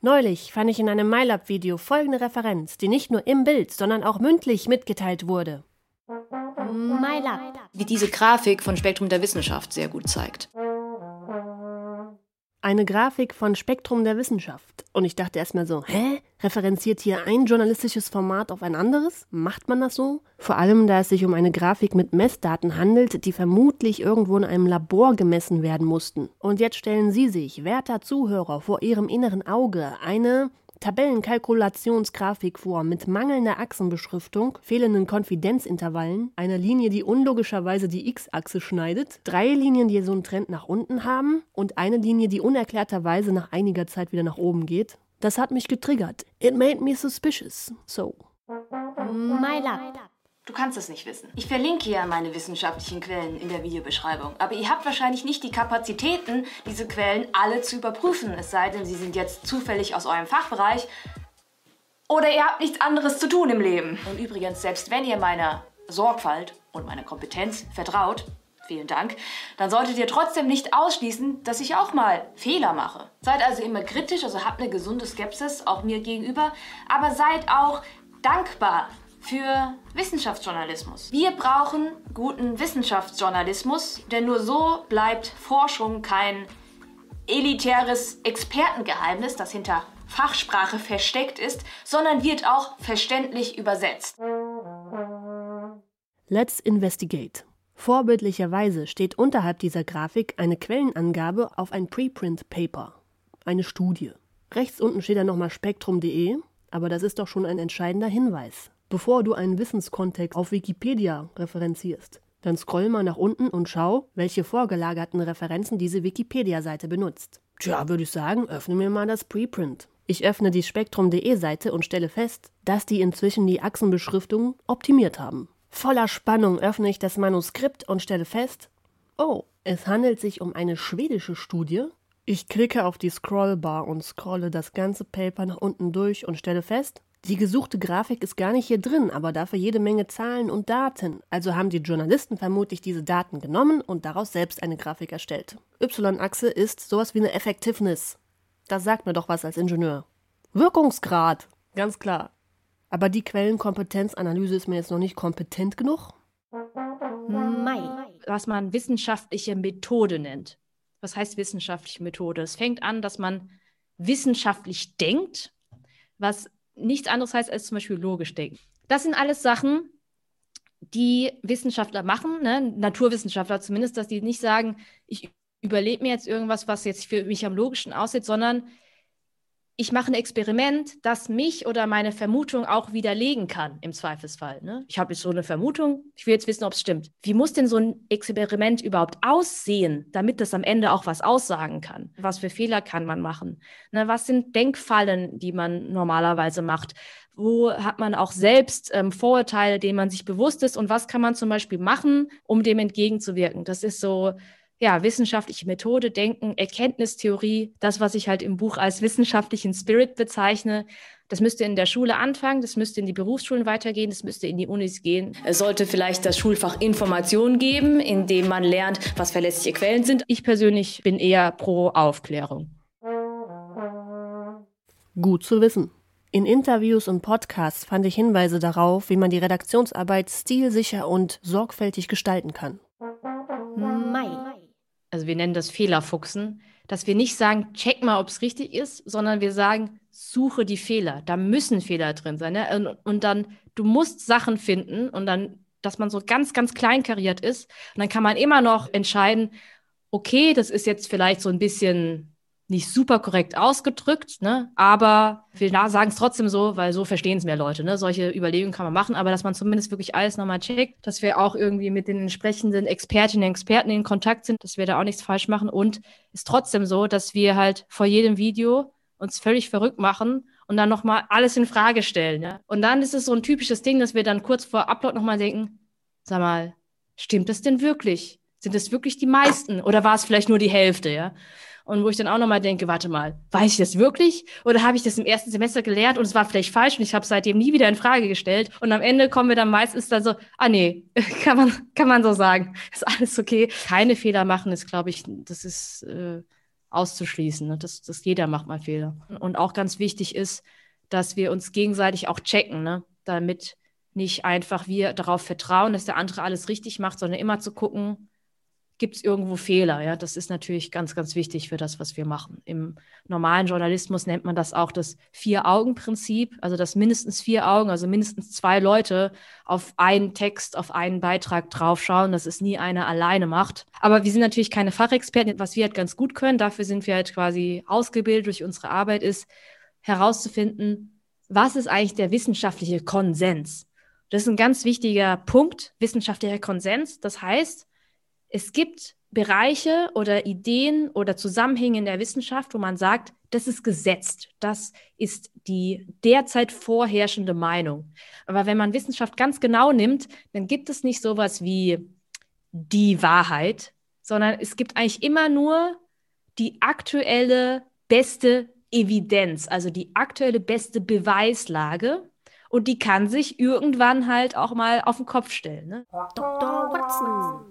Neulich fand ich in einem MyLab-Video folgende Referenz, die nicht nur im Bild, sondern auch mündlich mitgeteilt wurde. MyLab. Wie diese Grafik von Spektrum der Wissenschaft sehr gut zeigt. Eine Grafik von Spektrum der Wissenschaft. Und ich dachte erstmal so, hä? Referenziert hier ein journalistisches Format auf ein anderes? Macht man das so? Vor allem, da es sich um eine Grafik mit Messdaten handelt, die vermutlich irgendwo in einem Labor gemessen werden mussten. Und jetzt stellen Sie sich, werter Zuhörer, vor Ihrem inneren Auge eine Tabellenkalkulationsgrafik vor mit mangelnder Achsenbeschriftung, fehlenden Konfidenzintervallen, einer Linie, die unlogischerweise die X-Achse schneidet, drei Linien, die so einen Trend nach unten haben und eine Linie, die unerklärterweise nach einiger Zeit wieder nach oben geht. Das hat mich getriggert. It made me suspicious. So. MyLab. Du kannst es nicht wissen. Ich verlinke ja meine wissenschaftlichen Quellen in der Videobeschreibung. Aber ihr habt wahrscheinlich nicht die Kapazitäten, diese Quellen alle zu überprüfen. Es sei denn, sie sind jetzt zufällig aus eurem Fachbereich. Oder ihr habt nichts anderes zu tun im Leben. Und übrigens, selbst wenn ihr meiner Sorgfalt und meiner Kompetenz vertraut, vielen Dank, dann solltet ihr trotzdem nicht ausschließen, dass ich auch mal Fehler mache. Seid also immer kritisch, also habt eine gesunde Skepsis auch mir gegenüber, aber seid auch dankbar für Wissenschaftsjournalismus. Wir brauchen guten Wissenschaftsjournalismus, denn nur so bleibt Forschung kein elitäres Expertengeheimnis, das hinter Fachsprache versteckt ist, sondern wird auch verständlich übersetzt. Let's investigate. Vorbildlicherweise steht unterhalb dieser Grafik eine Quellenangabe auf ein Preprint-Paper, eine Studie. Rechts unten steht dann nochmal spektrum.de, aber das ist doch schon ein entscheidender Hinweis. Bevor du einen Wissenskontext auf Wikipedia referenzierst, dann scroll mal nach unten und schau, welche vorgelagerten Referenzen diese Wikipedia-Seite benutzt. Tja, würde ich sagen, öffne mir mal das Preprint. Ich öffne die spektrum.de Seite und stelle fest, dass die inzwischen die Achsenbeschriftung optimiert haben. Voller Spannung öffne ich das Manuskript und stelle fest, oh, es handelt sich um eine schwedische Studie. Ich klicke auf die Scrollbar und scrolle das ganze Paper nach unten durch und stelle fest, die gesuchte Grafik ist gar nicht hier drin, aber dafür jede Menge Zahlen und Daten. Also haben die Journalisten vermutlich diese Daten genommen und daraus selbst eine Grafik erstellt. Y-Achse ist sowas wie eine Effectiveness. Das sagt mir doch was als Ingenieur. Wirkungsgrad, ganz klar. Aber die Quellenkompetenzanalyse ist mir jetzt noch nicht kompetent genug. Mai. Was man wissenschaftliche Methode nennt. Was heißt wissenschaftliche Methode? Es fängt an, dass man wissenschaftlich denkt, was nichts anderes heißt als zum Beispiel logisch denken. Das sind alles Sachen, die Wissenschaftler machen, ne? Naturwissenschaftler zumindest, dass die nicht sagen, ich überlebe mir jetzt irgendwas, was jetzt für mich am logischen aussieht, sondern ich mache ein Experiment, das mich oder meine Vermutung auch widerlegen kann, im Zweifelsfall. Ne? Ich habe jetzt so eine Vermutung, ich will jetzt wissen, ob es stimmt. Wie muss denn so ein Experiment überhaupt aussehen, damit das am Ende auch was aussagen kann? Was für Fehler kann man machen? Ne, was sind Denkfallen, die man normalerweise macht? Wo hat man auch selbst ähm, Vorurteile, denen man sich bewusst ist? Und was kann man zum Beispiel machen, um dem entgegenzuwirken? Das ist so ja, wissenschaftliche Methode, Denken, Erkenntnistheorie, das, was ich halt im Buch als wissenschaftlichen Spirit bezeichne. Das müsste in der Schule anfangen, das müsste in die Berufsschulen weitergehen, das müsste in die Unis gehen. Es sollte vielleicht das Schulfach Information geben, in dem man lernt, was verlässliche Quellen sind. Ich persönlich bin eher pro Aufklärung. Gut zu wissen. In Interviews und Podcasts fand ich Hinweise darauf, wie man die Redaktionsarbeit stilsicher und sorgfältig gestalten kann. Mai. Also wir nennen das Fehlerfuchsen, dass wir nicht sagen, check mal, ob es richtig ist, sondern wir sagen, suche die Fehler. Da müssen Fehler drin sein. Ne? Und, und dann, du musst Sachen finden und dann, dass man so ganz, ganz kleinkariert ist. Und dann kann man immer noch entscheiden, okay, das ist jetzt vielleicht so ein bisschen nicht super korrekt ausgedrückt, ne? aber wir sagen es trotzdem so, weil so verstehen es mehr Leute. Ne? Solche Überlegungen kann man machen, aber dass man zumindest wirklich alles nochmal checkt, dass wir auch irgendwie mit den entsprechenden Expertinnen und Experten in Kontakt sind, dass wir da auch nichts falsch machen und ist trotzdem so, dass wir halt vor jedem Video uns völlig verrückt machen und dann nochmal alles in Frage stellen. Ja? Und dann ist es so ein typisches Ding, dass wir dann kurz vor Upload nochmal denken, sag mal, stimmt das denn wirklich? Sind das wirklich die meisten oder war es vielleicht nur die Hälfte, ja? Und wo ich dann auch nochmal denke, warte mal, weiß ich das wirklich? Oder habe ich das im ersten Semester gelernt und es war vielleicht falsch und ich habe es seitdem nie wieder in Frage gestellt? Und am Ende kommen wir dann meistens dann so, ah nee, kann man, kann man so sagen. Ist alles okay. Keine Fehler machen ist, glaube ich, das ist äh, auszuschließen. Ne? Das, das jeder macht mal Fehler. Und auch ganz wichtig ist, dass wir uns gegenseitig auch checken, ne? damit nicht einfach wir darauf vertrauen, dass der andere alles richtig macht, sondern immer zu gucken, gibt es irgendwo Fehler. Ja, das ist natürlich ganz, ganz wichtig für das, was wir machen. Im normalen Journalismus nennt man das auch das Vier-Augen-Prinzip, also dass mindestens vier Augen, also mindestens zwei Leute auf einen Text, auf einen Beitrag draufschauen, dass es nie einer alleine macht. Aber wir sind natürlich keine Fachexperten. Was wir halt ganz gut können, dafür sind wir halt quasi ausgebildet durch unsere Arbeit, ist herauszufinden, was ist eigentlich der wissenschaftliche Konsens? Das ist ein ganz wichtiger Punkt, wissenschaftlicher Konsens. Das heißt, es gibt Bereiche oder Ideen oder Zusammenhänge in der Wissenschaft, wo man sagt, das ist gesetzt, das ist die derzeit vorherrschende Meinung. Aber wenn man Wissenschaft ganz genau nimmt, dann gibt es nicht sowas wie die Wahrheit, sondern es gibt eigentlich immer nur die aktuelle beste Evidenz, also die aktuelle beste Beweislage. Und die kann sich irgendwann halt auch mal auf den Kopf stellen. Ne? Dr. Watson.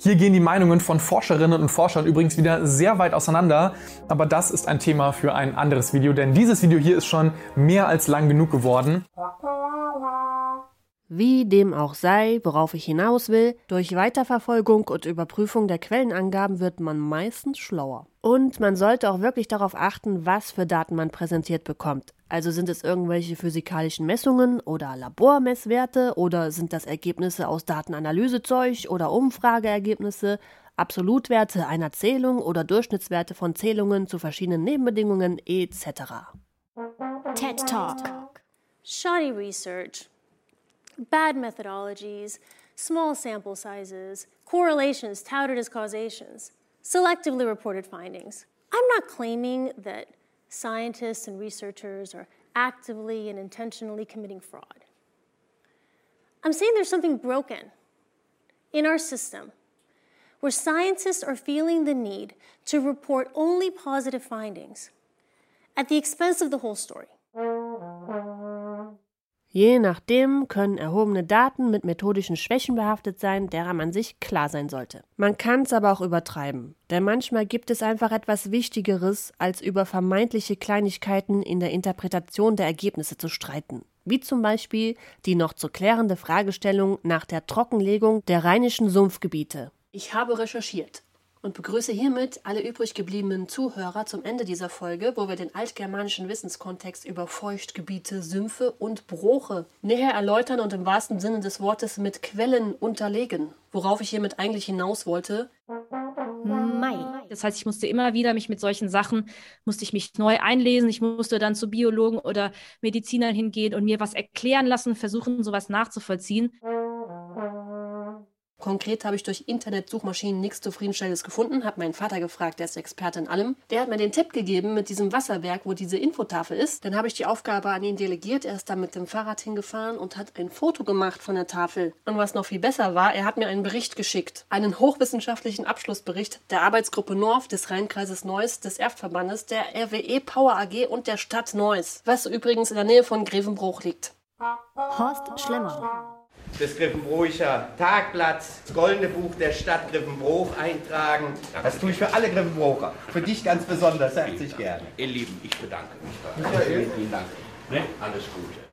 Hier gehen die Meinungen von Forscherinnen und Forschern übrigens wieder sehr weit auseinander, aber das ist ein Thema für ein anderes Video, denn dieses Video hier ist schon mehr als lang genug geworden. Wie dem auch sei, worauf ich hinaus will, durch Weiterverfolgung und Überprüfung der Quellenangaben wird man meistens schlauer. Und man sollte auch wirklich darauf achten, was für Daten man präsentiert bekommt. Also sind es irgendwelche physikalischen Messungen oder Labormesswerte oder sind das Ergebnisse aus Datenanalysezeug oder Umfrageergebnisse, Absolutwerte einer Zählung oder Durchschnittswerte von Zählungen zu verschiedenen Nebenbedingungen etc. TED Talk. Shoddy research. Bad methodologies, small sample sizes, correlations touted as causations, selectively reported findings. I'm not claiming that scientists and researchers are actively and intentionally committing fraud. I'm saying there's something broken in our system where scientists are feeling the need to report only positive findings at the expense of the whole story. Je nachdem können erhobene Daten mit methodischen Schwächen behaftet sein, derer man sich klar sein sollte. Man kann es aber auch übertreiben, denn manchmal gibt es einfach etwas Wichtigeres, als über vermeintliche Kleinigkeiten in der Interpretation der Ergebnisse zu streiten. Wie zum Beispiel die noch zu klärende Fragestellung nach der Trockenlegung der rheinischen Sumpfgebiete. Ich habe recherchiert und begrüße hiermit alle übrig gebliebenen Zuhörer zum Ende dieser Folge, wo wir den altgermanischen Wissenskontext über Feuchtgebiete, Sümpfe und Broche näher erläutern und im wahrsten Sinne des Wortes mit Quellen unterlegen. Worauf ich hiermit eigentlich hinaus wollte. Mai. Das heißt, ich musste immer wieder mich mit solchen Sachen, musste ich mich neu einlesen. Ich musste dann zu Biologen oder Medizinern hingehen und mir was erklären lassen, versuchen, sowas nachzuvollziehen. Konkret habe ich durch Internet-Suchmaschinen nichts Zufriedenstellendes gefunden, habe meinen Vater gefragt, der ist Experte in allem. Der hat mir den Tipp gegeben mit diesem Wasserwerk, wo diese Infotafel ist. Dann habe ich die Aufgabe an ihn delegiert. Er ist da mit dem Fahrrad hingefahren und hat ein Foto gemacht von der Tafel. Und was noch viel besser war, er hat mir einen Bericht geschickt. Einen hochwissenschaftlichen Abschlussbericht der Arbeitsgruppe North des Rheinkreises Neuss, des Erftverbandes, der RWE Power AG und der Stadt Neuss, was übrigens in der Nähe von Grevenbruch liegt. Horst Schlemmer das Griffenbroicher Tagblatt, das Goldene Buch der Stadt Griffenbruch eintragen. Das tue ich für alle Griffenbrocher. Für dich ganz besonders, herzlich gerne. Ihr Lieben, ich bedanke mich. Michael. Vielen Dank. Ne? Alles Gute.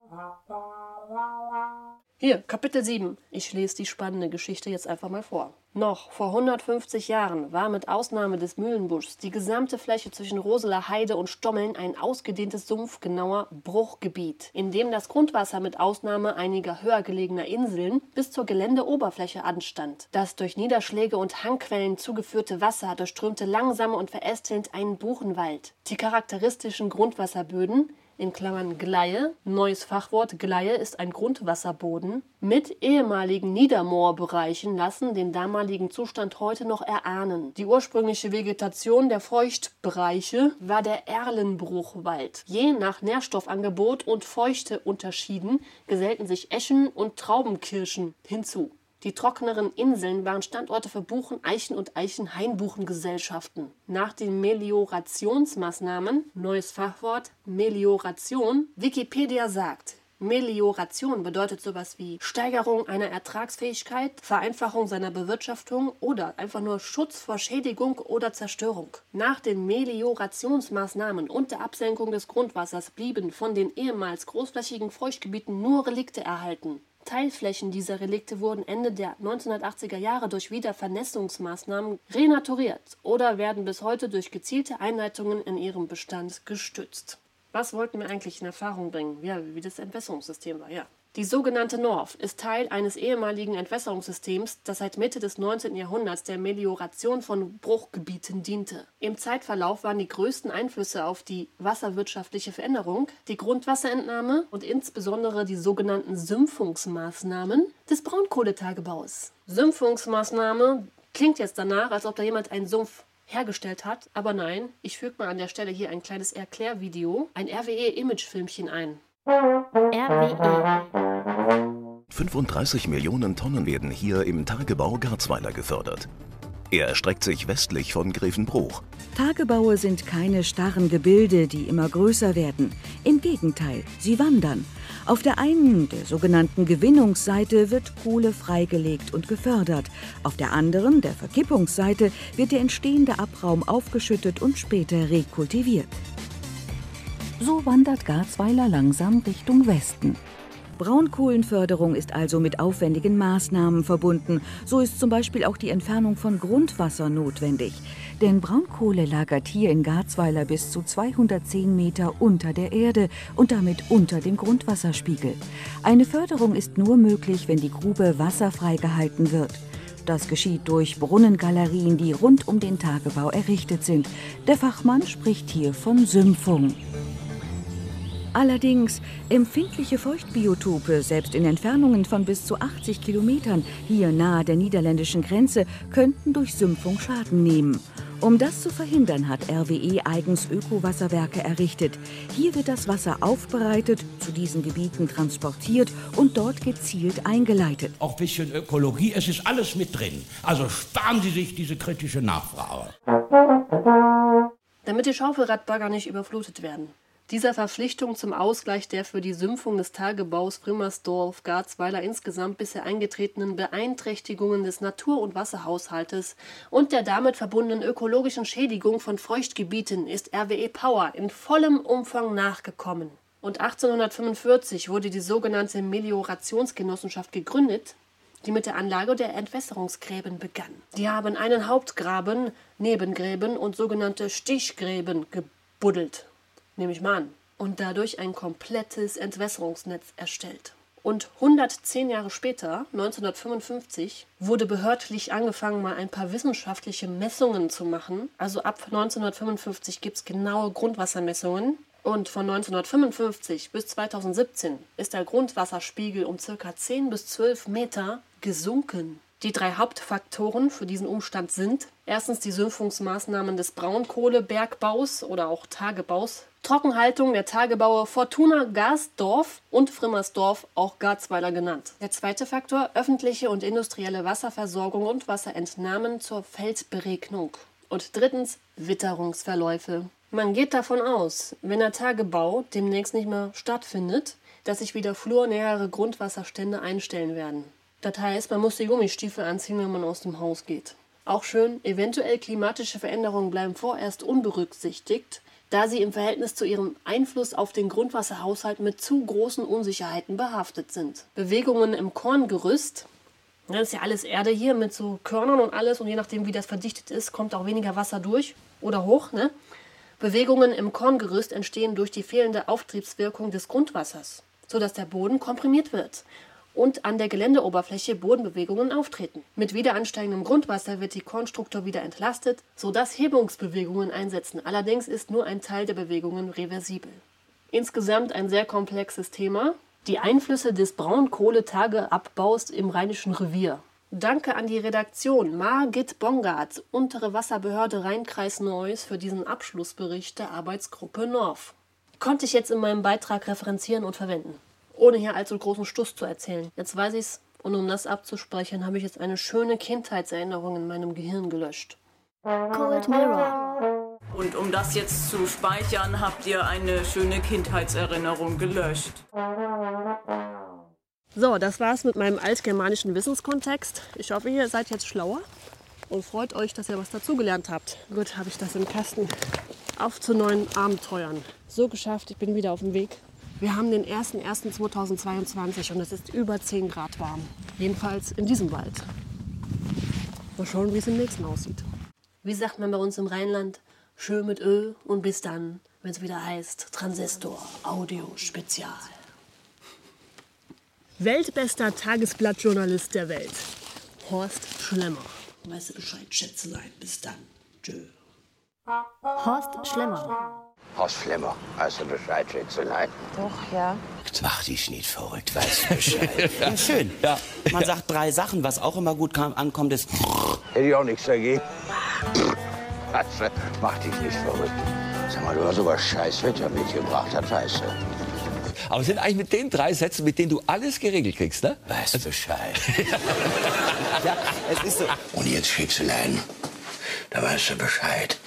Hier, Kapitel 7. Ich lese die spannende Geschichte jetzt einfach mal vor. Noch vor 150 Jahren war mit Ausnahme des Mühlenbuschs die gesamte Fläche zwischen Roseler Heide und Stommeln ein ausgedehntes sumpfgenauer Bruchgebiet, in dem das Grundwasser mit Ausnahme einiger höher gelegener Inseln bis zur Geländeoberfläche anstand. Das durch Niederschläge und Hangquellen zugeführte Wasser durchströmte langsam und verästelnd einen Buchenwald. Die charakteristischen Grundwasserböden in Klammern Gleie, neues Fachwort Gleie ist ein Grundwasserboden, mit ehemaligen Niedermoorbereichen lassen den damaligen Zustand heute noch erahnen. Die ursprüngliche Vegetation der Feuchtbereiche war der Erlenbruchwald. Je nach Nährstoffangebot und Feuchte unterschieden gesellten sich Eschen und Traubenkirschen hinzu. Die trockeneren Inseln waren Standorte für Buchen-, Eichen- und Eichenhainbuchengesellschaften. Nach den Meliorationsmaßnahmen, neues Fachwort Melioration, Wikipedia sagt, Melioration bedeutet sowas wie Steigerung einer Ertragsfähigkeit, Vereinfachung seiner Bewirtschaftung oder einfach nur Schutz vor Schädigung oder Zerstörung. Nach den Meliorationsmaßnahmen und der Absenkung des Grundwassers blieben von den ehemals großflächigen Feuchtgebieten nur Relikte erhalten. Teilflächen dieser Relikte wurden Ende der 1980er Jahre durch Wiedervernässungsmaßnahmen renaturiert oder werden bis heute durch gezielte Einleitungen in ihrem Bestand gestützt. Was wollten wir eigentlich in Erfahrung bringen? Ja, wie das Entwässerungssystem war, ja. Die sogenannte North ist Teil eines ehemaligen Entwässerungssystems, das seit Mitte des 19. Jahrhunderts der Melioration von Bruchgebieten diente. Im Zeitverlauf waren die größten Einflüsse auf die wasserwirtschaftliche Veränderung die Grundwasserentnahme und insbesondere die sogenannten Sümpfungsmaßnahmen des Braunkohletagebaus. Sümpfungsmaßnahme klingt jetzt danach, als ob da jemand einen Sumpf hergestellt hat, aber nein, ich füge mal an der Stelle hier ein kleines Erklärvideo, ein RWE-Imagefilmchen ein. RWE. 35 Millionen Tonnen werden hier im Tagebau Garzweiler gefördert. Er erstreckt sich westlich von Grevenbruch. Tagebaue sind keine starren Gebilde, die immer größer werden. Im Gegenteil, sie wandern. Auf der einen, der sogenannten Gewinnungsseite, wird Kohle freigelegt und gefördert. Auf der anderen, der Verkippungsseite, wird der entstehende Abraum aufgeschüttet und später rekultiviert. So wandert Garzweiler langsam Richtung Westen. Braunkohlenförderung ist also mit aufwendigen Maßnahmen verbunden. So ist zum Beispiel auch die Entfernung von Grundwasser notwendig. Denn Braunkohle lagert hier in Garzweiler bis zu 210 Meter unter der Erde und damit unter dem Grundwasserspiegel. Eine Förderung ist nur möglich, wenn die Grube wasserfrei gehalten wird. Das geschieht durch Brunnengalerien, die rund um den Tagebau errichtet sind. Der Fachmann spricht hier von Sümpfung. Allerdings empfindliche Feuchtbiotope, selbst in Entfernungen von bis zu 80 Kilometern hier nahe der niederländischen Grenze, könnten durch Sümpfung Schaden nehmen. Um das zu verhindern, hat RWE eigens Ökowasserwerke errichtet. Hier wird das Wasser aufbereitet, zu diesen Gebieten transportiert und dort gezielt eingeleitet. Auch ein bisschen Ökologie, es ist alles mit drin. Also sparen Sie sich diese kritische Nachfrage. Damit die Schaufelradbagger nicht überflutet werden. Dieser Verpflichtung zum Ausgleich der für die Sümpfung des Tagebaus Frimmersdorf-Garzweiler insgesamt bisher eingetretenen Beeinträchtigungen des Natur- und Wasserhaushaltes und der damit verbundenen ökologischen Schädigung von Feuchtgebieten ist RWE Power in vollem Umfang nachgekommen. Und 1845 wurde die sogenannte Meliorationsgenossenschaft gegründet, die mit der Anlage der Entwässerungsgräben begann. Die haben einen Hauptgraben, Nebengräben und sogenannte Stichgräben gebuddelt nehme ich mal an, und dadurch ein komplettes Entwässerungsnetz erstellt. Und 110 Jahre später, 1955, wurde behördlich angefangen, mal ein paar wissenschaftliche Messungen zu machen. Also ab 1955 gibt es genaue Grundwassermessungen. Und von 1955 bis 2017 ist der Grundwasserspiegel um ca. 10 bis 12 Meter gesunken. Die drei Hauptfaktoren für diesen Umstand sind erstens die Sümpfungsmaßnahmen des Braunkohlebergbaus oder auch Tagebaus, Trockenhaltung der Tagebaue Fortuna Gasdorf und Frimmersdorf, auch Garzweiler genannt. Der zweite Faktor öffentliche und industrielle Wasserversorgung und Wasserentnahmen zur Feldberegnung. Und drittens Witterungsverläufe. Man geht davon aus, wenn der Tagebau demnächst nicht mehr stattfindet, dass sich wieder flurnähere Grundwasserstände einstellen werden. Das heißt, man muss die Gummistiefel anziehen, wenn man aus dem Haus geht. Auch schön, eventuell klimatische Veränderungen bleiben vorerst unberücksichtigt, da sie im Verhältnis zu ihrem Einfluss auf den Grundwasserhaushalt mit zu großen Unsicherheiten behaftet sind. Bewegungen im Korngerüst, das ist ja alles Erde hier mit so Körnern und alles und je nachdem wie das verdichtet ist, kommt auch weniger Wasser durch oder hoch. Ne? Bewegungen im Korngerüst entstehen durch die fehlende Auftriebswirkung des Grundwassers, sodass der Boden komprimiert wird und an der Geländeoberfläche Bodenbewegungen auftreten. Mit wieder ansteigendem Grundwasser wird die Kornstruktur wieder entlastet, sodass Hebungsbewegungen einsetzen. Allerdings ist nur ein Teil der Bewegungen reversibel. Insgesamt ein sehr komplexes Thema. Die Einflüsse des Braunkohletageabbaus im Rheinischen Revier. Danke an die Redaktion Margit Bongard, Untere Wasserbehörde Rheinkreis Neuss, für diesen Abschlussbericht der Arbeitsgruppe North. Konnte ich jetzt in meinem Beitrag referenzieren und verwenden ohne hier allzu großen Stuss zu erzählen. Jetzt weiß ich's und um das abzuspeichern, habe ich jetzt eine schöne Kindheitserinnerung in meinem Gehirn gelöscht. Cold Mirror. Und um das jetzt zu speichern, habt ihr eine schöne Kindheitserinnerung gelöscht. So, das war's mit meinem altgermanischen Wissenskontext. Ich hoffe, ihr seid jetzt schlauer und freut euch, dass ihr was dazugelernt habt. Gut, habe ich das im Kasten. Auf zu neuen Abenteuern. So geschafft, ich bin wieder auf dem Weg. Wir haben den 01.01.2022 und es ist über 10 Grad warm. Jedenfalls in diesem Wald. Mal schauen, wie es im nächsten aussieht. Wie sagt man bei uns im Rheinland? Schön mit Ö und bis dann, wenn es wieder heißt Transistor Audio Spezial. Weltbester Tagesblattjournalist der Welt. Horst Schlemmer. Weißt du Bescheid, Schätzelein. Bis dann. Tschö. Horst Schlemmer. Horst Schlemmer, weißt du Bescheid, Schätzelein? Doch, ja. Mach dich nicht verrückt, weißt du Bescheid. ja, schön. Ja. Man sagt drei Sachen, was auch immer gut kam, ankommt, ist. Hätte ich auch nichts dagegen. Weißt du, mach dich nicht verrückt. Sag mal, du hast aber scheiß Wetter mitgebracht, das weißt du. Aber es sind eigentlich mit den drei Sätzen, mit denen du alles geregelt kriegst, ne? Weißt du Bescheid. ja, es ist so. Und jetzt, Schätzelein, da weißt du Bescheid.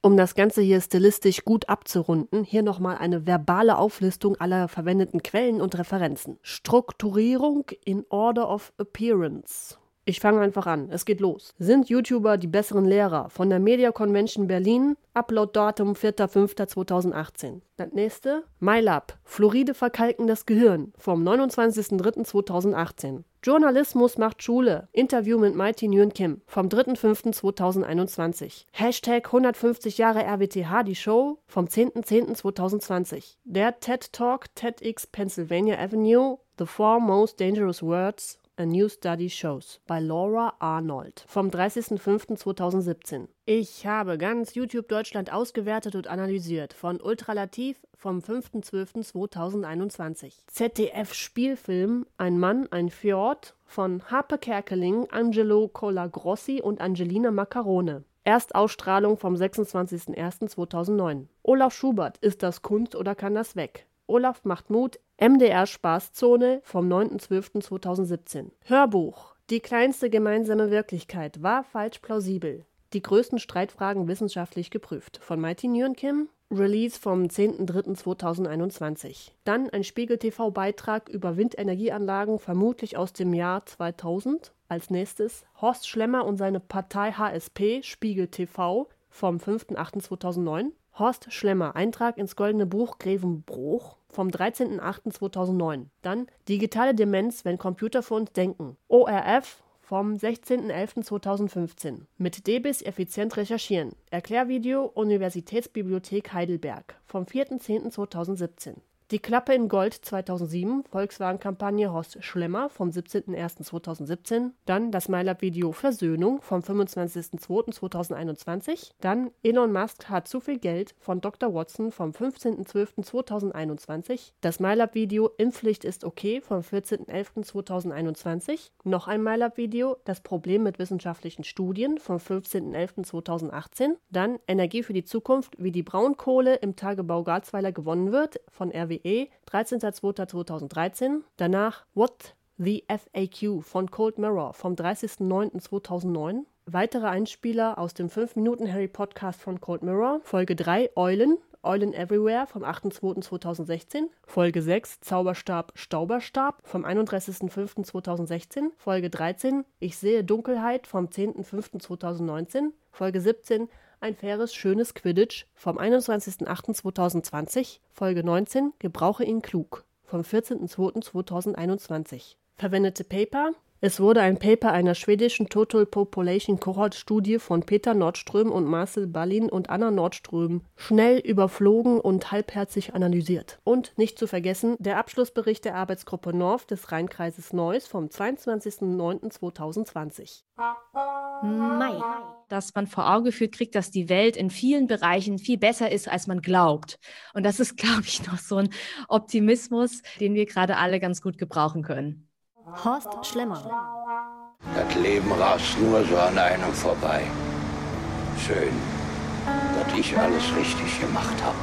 Um das Ganze hier stilistisch gut abzurunden, hier nochmal eine verbale Auflistung aller verwendeten Quellen und Referenzen. Strukturierung in Order of Appearance. Ich fange einfach an. Es geht los. Sind YouTuber die besseren Lehrer? Von der Media Convention Berlin. Upload-Datum 4.5.2018. Das nächste. MyLab. Fluoride verkalken das Gehirn. Vom 29.03.2018. Journalismus macht Schule. Interview mit Mighty Nguyen Kim. Vom 3.5.2021. Hashtag 150 Jahre RWTH, die Show. Vom 10.10.2020. Der TED Talk TEDx Pennsylvania Avenue. The Four Most Dangerous Words A New Study Shows bei Laura Arnold vom 30.05.2017. Ich habe ganz YouTube Deutschland ausgewertet und analysiert von Ultralativ vom 5.12.2021. ZDF Spielfilm Ein Mann, ein Fjord von Harpe Kerkeling, Angelo Colagrossi und Angelina Maccarone. Erstausstrahlung vom 26.01.2009. Olaf Schubert, ist das Kunst oder kann das weg? Olaf macht Mut, MDR Spaßzone vom 9.12.2017. Hörbuch. Die kleinste gemeinsame Wirklichkeit war falsch plausibel. Die größten Streitfragen wissenschaftlich geprüft. Von Mighty Nguyen Kim. Release vom 10.03.2021. Dann ein Spiegel-TV-Beitrag über Windenergieanlagen, vermutlich aus dem Jahr 2000. Als nächstes Horst Schlemmer und seine Partei HSP, Spiegel TV vom 5.08.2009. Horst Schlemmer, Eintrag ins Goldene Buch Grevenbruch vom 13.08.2009. Dann Digitale Demenz, wenn Computer für uns denken. ORF vom 16.11.2015. Mit DBIS effizient recherchieren. Erklärvideo Universitätsbibliothek Heidelberg vom 4.10.2017. Die Klappe in Gold 2007, Volkswagen-Kampagne Horst Schlemmer vom 17.01.2017. Dann das MyLab-Video Versöhnung vom 25.02.2021. Dann Elon Musk hat zu viel Geld von Dr. Watson vom 15.12.2021. Das MyLab-Video Impfpflicht ist okay vom 14.11.2021. Noch ein MyLab-Video Das Problem mit wissenschaftlichen Studien vom 15.11.2018. Dann Energie für die Zukunft, wie die Braunkohle im Tagebau Garzweiler gewonnen wird von RWE 13.02.2013. Danach What the FAQ von Cold Mirror vom 30.09.2009. Weitere Einspieler aus dem 5-Minuten-Harry-Podcast von Cold Mirror. Folge 3 Eulen, Eulen Everywhere vom 8.2.2016. Folge 6 Zauberstab, Stauberstab vom 31.05.2016. Folge 13 Ich sehe Dunkelheit vom 10.05.2019. Folge 17 ein faires, schönes Quidditch vom 21.08.2020, Folge 19 Gebrauche ihn klug vom 14.02.2021. Verwendete Paper es wurde ein Paper einer schwedischen Total Population Cohort Studie von Peter Nordström und Marcel Ballin und Anna Nordström schnell überflogen und halbherzig analysiert. Und nicht zu vergessen der Abschlussbericht der Arbeitsgruppe North des Rheinkreises Neuss vom 22.09.2020. Mai. Dass man vor Augen geführt kriegt, dass die Welt in vielen Bereichen viel besser ist, als man glaubt. Und das ist, glaube ich, noch so ein Optimismus, den wir gerade alle ganz gut gebrauchen können. Horst Schlemmer. Das Leben rast nur so an einem vorbei. Schön, dass ich alles richtig gemacht habe.